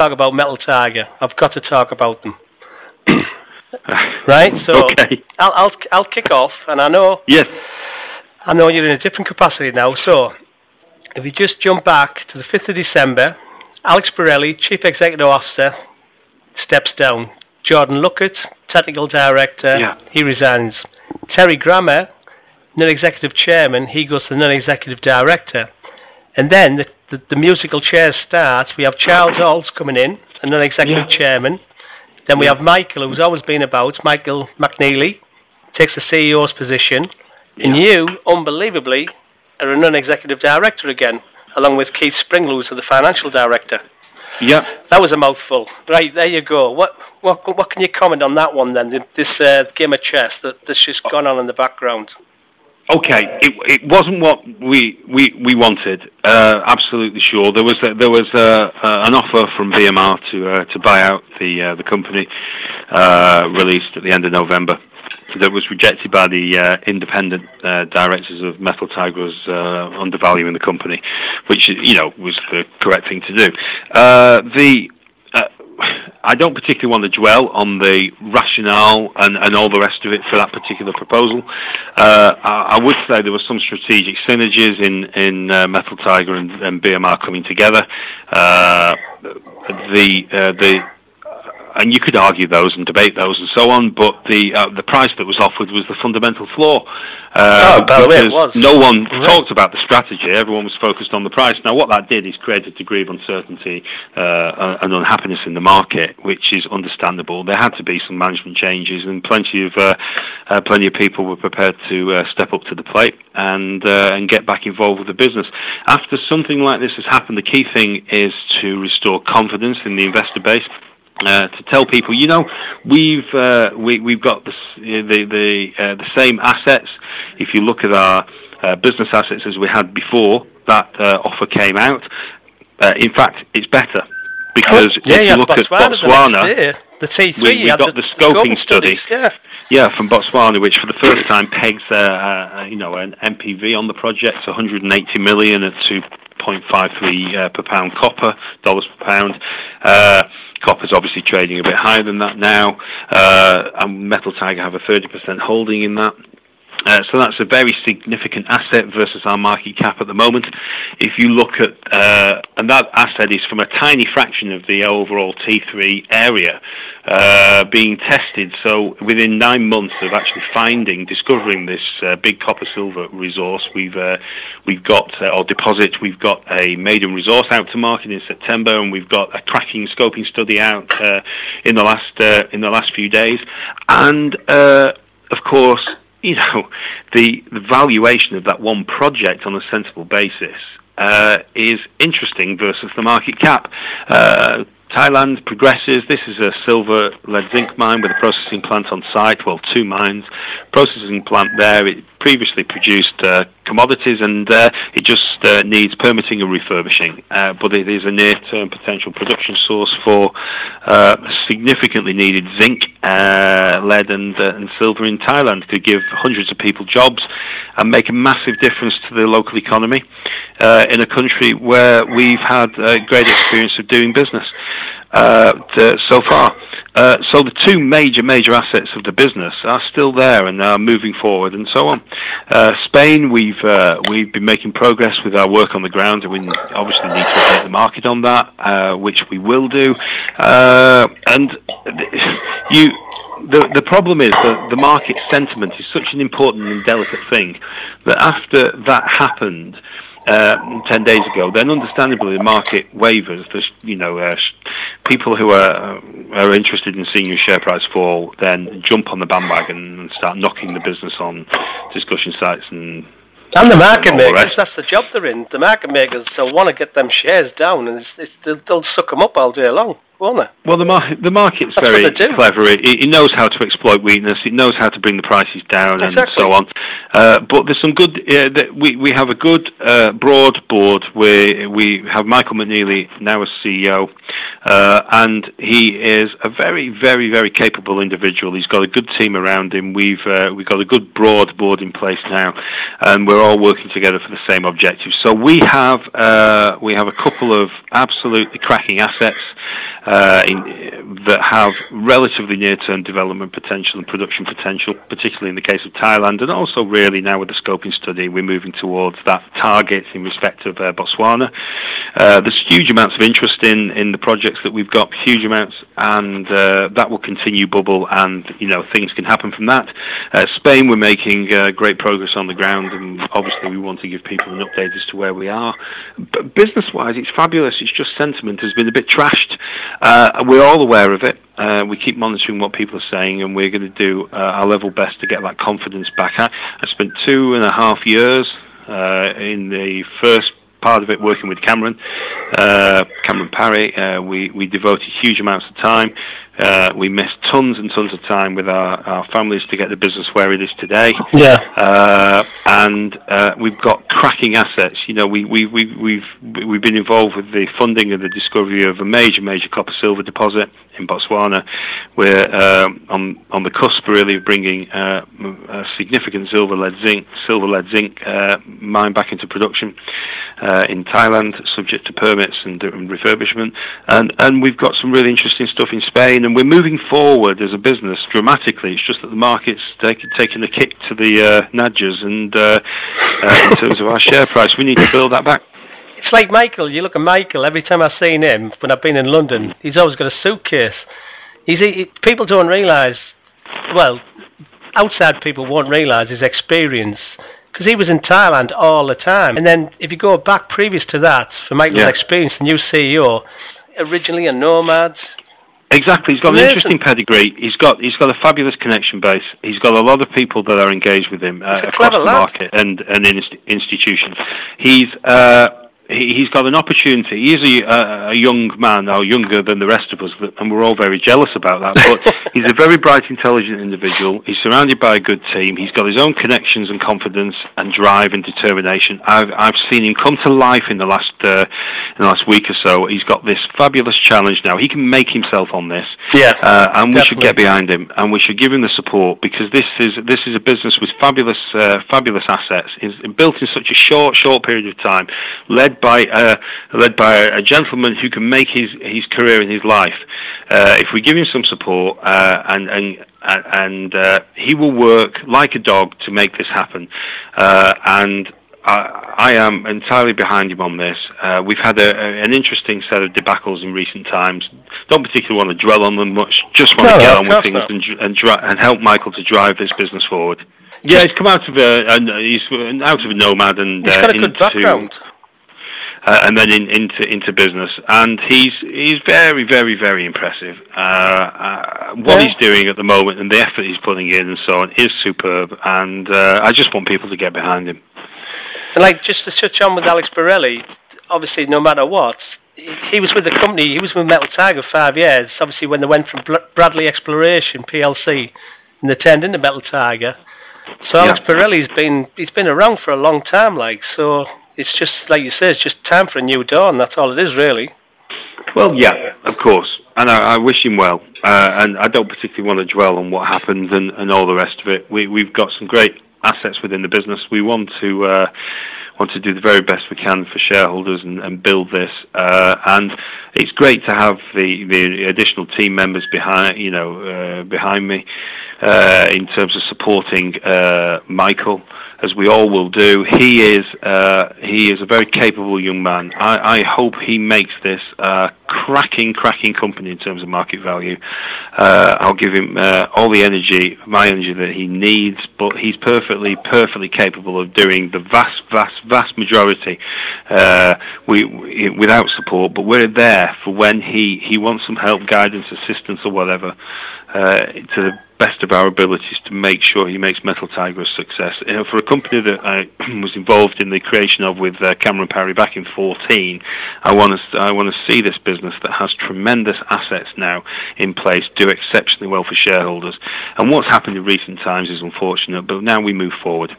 talk about Metal Tiger. I've got to talk about them. right. So Okay. I'll, I'll I'll kick off, and I know Yes. I know you're in a different capacity now. So if you just jump back to the fifth of December, Alex Borrelli, Chief Executive Officer, steps down. Jordan Luckett, Technical Director, Yeah. he resigns. Terry Grammer, non-executive chairman, he goes to the non-executive director. And then the, the, the musical chairs start. We have Charles Halls coming in, a non-executive Yeah. chairman. Then we have Michael, who's always been about, Michael McNeilly, takes the CEO's position. And you, unbelievably, are a non-executive director again, along with Keith Springall, who's the financial director. Yeah. That was a mouthful. Right, there you go. What what what can you comment on that one then? This uh, game of chess that that's just gone on in the background. Okay, it, it wasn't what we we, we wanted. Uh, absolutely sure. There was a, there was a, uh, an offer from BMR to uh, to buy out the uh, the company uh, released at the end of November. That was rejected by the uh, independent uh, directors of Metal Tiger as uh, undervaluing the company, which you know was the correct thing to do. The I don't particularly want to dwell on the rationale and, and all the rest of it for that particular proposal. Uh, I, I would say there were some strategic synergies in in uh, Metal Tiger and, and BMR coming together. Uh, the uh, the and you could argue those and debate those and so on, but the uh, the price that was offered was the fundamental flaw. Uh, Oh, by the way, it was. No one Right. talked about the strategy. Everyone was focused on the price. Now, what that did is create a degree of uncertainty uh, and unhappiness in the market, which is understandable. There had to be some management changes, and plenty of uh, uh, plenty of people were prepared to uh, step up to the plate and uh, and get back involved with the business. After something like this has happened, the key thing is to restore confidence in the investor base. Uh, to tell people, you know, we've uh, we, we've got the the the, uh, the same assets. If you look at our uh, business assets as we had before that uh, offer came out, uh, in fact, it's better because yeah, if you look Botswana, at Botswana, next day. The T3, we- we got the, the scoping study. studies, Yeah. yeah, from Botswana, which for the first time pegs you know an NPV on the project, 180 million at 2.53 uh, per pound copper, dollars per pound. Copper's obviously trading a bit higher than that now, uh, and Metal Tiger have a 30% holding in that. Uh, so that's a very significant asset versus our market cap at the moment. If you look at, uh, and that asset is from a tiny fraction of the overall T3 area uh, being tested. So within nine months of actually finding, discovering this uh, big copper silver resource, we've uh, we've got uh, deposit, we've got a maiden resource out to market in September, and we've got a cracking scoping study out uh, in the last uh, in the last few days, and uh, of course you know, the, the valuation of that one project on a sensible basis uh, is interesting versus the market cap. Uh, Thailand progresses. This is a silver lead zinc mine with a processing plant on site. Well, two mines. Processing plant there. It previously produced uh, commodities and uh, it just uh, needs permitting and refurbishing. Uh, but it is a near-term potential production source for uh, significantly needed zinc, uh, lead, and, and silver in Thailand. Could give hundreds of people jobs and make a massive difference to the local economy uh, in a country where we've had a great experience of doing business uh, to, so far. Uh, so the two major, major assets of the business are still there and are moving forward, and so on. Uh, Spain, we've uh, we've been making progress with our work on the ground, and we obviously need to update the market on that, uh, which we will do. Uh, and you, the the problem is that the market sentiment is such an important and delicate thing that after that happened uh, 10 days ago, then understandably the market wavers. There's, you know, uh, sh- people who are, uh, are interested in seeing your share price fall then jump on the bandwagon and start knocking the business on discussion sites and And the market makers, rest. that's the job they're in. The market makers so want to get them shares down, and it's, it's, they'll, they'll suck them up all day long, won't they? Well, the market the market's That's very what they do. clever. It, it knows how to exploit weakness. It knows how to bring the prices down Exactly. and so on. Uh, but there's some good. Uh, that we we have a good uh, broad board where we have Michael McNeilly now as CEO, uh, and he is a very very very capable individual. He's got a good team around him. We've uh, we've got a good broad board in place now, and we're all working together for the same objective. So we have uh, we have a couple of absolutely cracking assets. Uh, in, that have relatively near-term development potential and production potential, particularly in the case of Thailand, and also really now with the scoping study, we're moving towards that target in respect of uh, Botswana. Uh, there's huge amounts of interest in, in the projects that we've got, huge amounts, and uh, that will continue bubble, and you know things can happen from that. Uh, Spain, we're making uh, great progress on the ground, and obviously we want to give people an update as to where we are. But business-wise, it's fabulous. It's just sentiment has been a bit trashed. Uh, we're all aware of it. Uh, we keep monitoring what people are saying, and we're going to do uh, our level best to get that confidence back. I, I spent two and a half years uh, in the first part of it working with Cameron, uh, Cameron Parry. Uh, we, we devoted huge amounts of time. Uh, we missed tons and tons of time with our, our families to get the business where it is today. Yeah. Uh, and uh, we've got cracking assets. You know, we, we, we, we've, we've been involved with the funding of the discovery of a major, major copper silver deposit in Botswana. We're um, on, on the cusp, really, of bringing uh, a significant silver lead zinc, silver lead zinc uh, mine back into production uh, in Thailand, subject to permits and, and refurbishment. And, and we've got some really interesting stuff in Spain and we're moving forward as a business dramatically. It's just that the market's taking taking a kick to the uh, and uh, uh, in terms of our share price, we need to build that back. It's like Michael. You look at Michael. Every time I've seen him when I've been in London, he's always got a suitcase. He's he, people don't realise. Well, outside people won't realise his experience because he was in Thailand all the time. And then if you go back previous to that, for Michael's Yeah. experience, the new CEO, originally a nomad. Exactly, he's got Amazing. an interesting pedigree. He's got he's got a fabulous connection base. He's got a lot of people that are engaged with him uh, across the lad. market and and in institutions. He's uh, he's got an opportunity. He is a, a, a young man, or younger than the rest of us, and we're all very jealous about that. But he's a very bright, intelligent individual. He's surrounded by a good team. He's got his own connections and confidence and drive and determination. I've I've seen him come to life in the last uh, in the last week or so. He's got this fabulous challenge now. He can make himself on this. Yeah, Uh, and we should get behind him, and we should give him the support because this is this is a business with fabulous uh, fabulous assets, is built in such a short short period of time, led by uh, led by a gentleman who can make his his career in his life. Uh, if we give him some support, uh, and and and uh, he will work like a dog to make this happen, uh, and. I, I am entirely behind him on this. Uh, we've had a, a, an interesting set of debacles in recent times. Don't particularly want to dwell on them much. Just want No, to get on with things and, and, dri- and help Michael to drive this business forward. Yeah, he's come out of a, an he's out of a nomad and he's uh, got a good background. Uh, and then in, into into business. And he's he's very very very impressive. Uh, uh, what Yeah. he's doing at the moment and the effort he's putting in and so on is superb. And uh, I just want people to get behind him. And like just to touch on with Alex Borrelli, obviously no matter what, he he was with the company. He was with Metal Tiger five years. Obviously, when they went from Bradley Exploration PLC and they turned into Metal Tiger. So Alex Yeah. Borrelli's been he's been around for a long time. Like so, it's just like you say, it's just time for a new dawn. That's all it is, really. Well, yeah, of course. And I, I wish him well. Uh, and I don't particularly want to dwell on what happened and, and all the rest of it. We, we've got some great assets within the business. We want to uh, want to do the very best we can for shareholders and, and build this. Uh, and it's great to have the, the additional team members behind you know uh, behind me uh, in terms of supporting uh, Michael as we all will do. He is uh, he is a very capable young man. I, I hope he makes this a cracking, cracking company in terms of market value. Uh, I'll give him uh, all the energy, my energy that he needs. But he's perfectly, perfectly capable of doing the vast, vast, vast majority. Uh, we, we without support, but we're there for when he he wants some help, guidance, assistance, or whatever. Uh, to the best of our abilities to make sure he makes Metal Tiger a success. You know, for a company that I was involved in the creation of with uh, Cameron Parry back in 14, I want to I want to see this business that has tremendous assets now in place do exceptionally well for shareholders. And what's happened in recent times is unfortunate, but now we move forward.